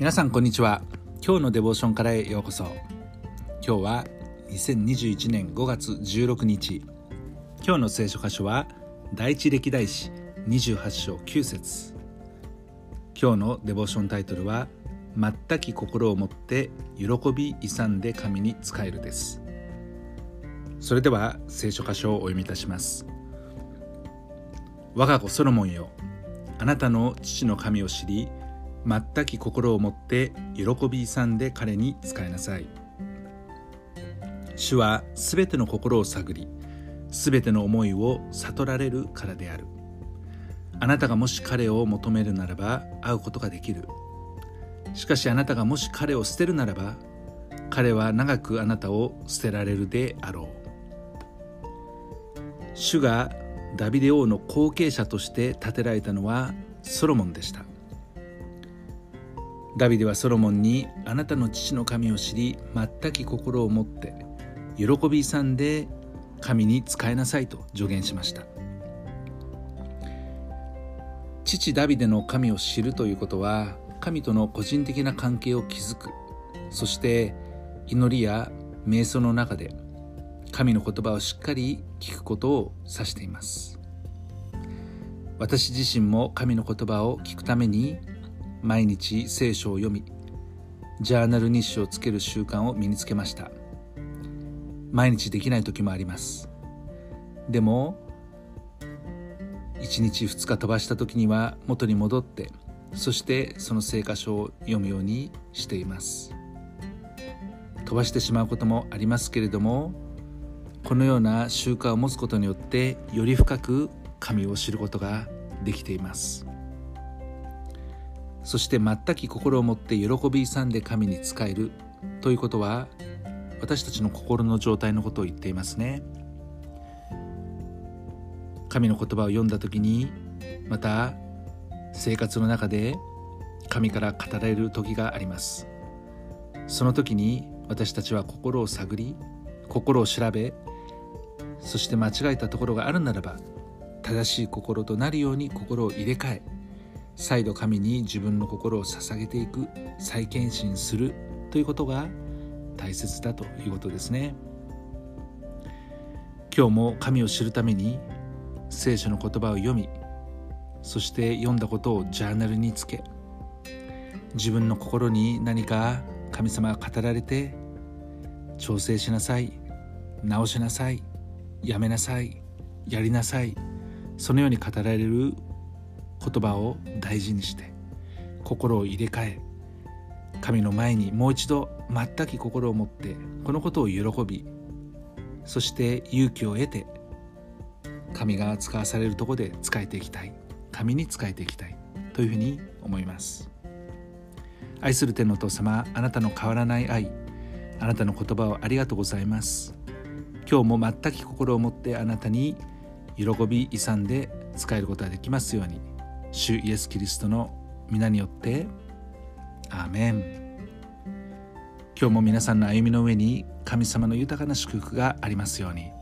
皆さんこんにちは。今日のデボーションからへようこそ。今日は2021年5月16日。今日の聖書箇所は第一歴代史28章9節今日のデボーションタイトルは全き心を持って喜び勇んで神に仕えるです。それでは聖書箇所をお読みいたします。我が子ソロモンよあなたの父の神を知り全き心を持って喜び勇んで彼に仕えなさい。主はすべての心を探りすべての思いを悟られるからである。あなたがもし彼を求めるならば会うことができる。しかしあなたがもし彼を捨てるならば彼は長くあなたを捨てられるであろう。主がダビデ王の後継者として建てられたのはソロモンでした。ダビデはソロモンにあなたの父の神を知り全き心を持って喜び勇んで神に仕えなさいと助言しました。父ダビデの神を知るということは神との個人的な関係を築くそして祈りや瞑想の中で神の言葉をしっかり聞くことを指しています。私自身も神の言葉を聞くために毎日聖書を読みジャーナル日誌をつける習慣を身につけました。毎日できない時もあります。でも1日2日飛ばした時には元に戻ってそしてその聖箇所を読むようにしています。飛ばしてしまうこともありますけれどもこのような習慣を持つことによってより深く神を知ることができています。そして全き心を持って喜び勇んで神に仕えるということは私たちの心の状態のことを言っていますね。神の言葉を読んだ時にまた生活の中で神から語られる時があります。その時に私たちは心を探り心を調べそして間違えたところがあるならば正しい心となるように心を入れ替え再度神に自分の心を捧げていく再献身するということが大切だということですね。今日も神を知るために聖書の言葉を読みそして読んだことをジャーナルにつけ自分の心に何か神様が語られて調整しなさい直しなさいやめなさいやりなさいそのように語られる言葉を大事にして心を入れ替え神の前にもう一度全き心を持ってこのことを喜びそして勇気を得て神が使わされるとこで仕えていきたい神に仕えていきたいというふうに思います。愛する天のお父様あなたの変わらない愛あなたの言葉をありがとうございます。今日も全き心を持ってあなたに喜び勇んで使えることができますように。主イエス・キリストの皆によってアーメン今日も皆さんの歩みの上に神様の豊かな祝福がありますように。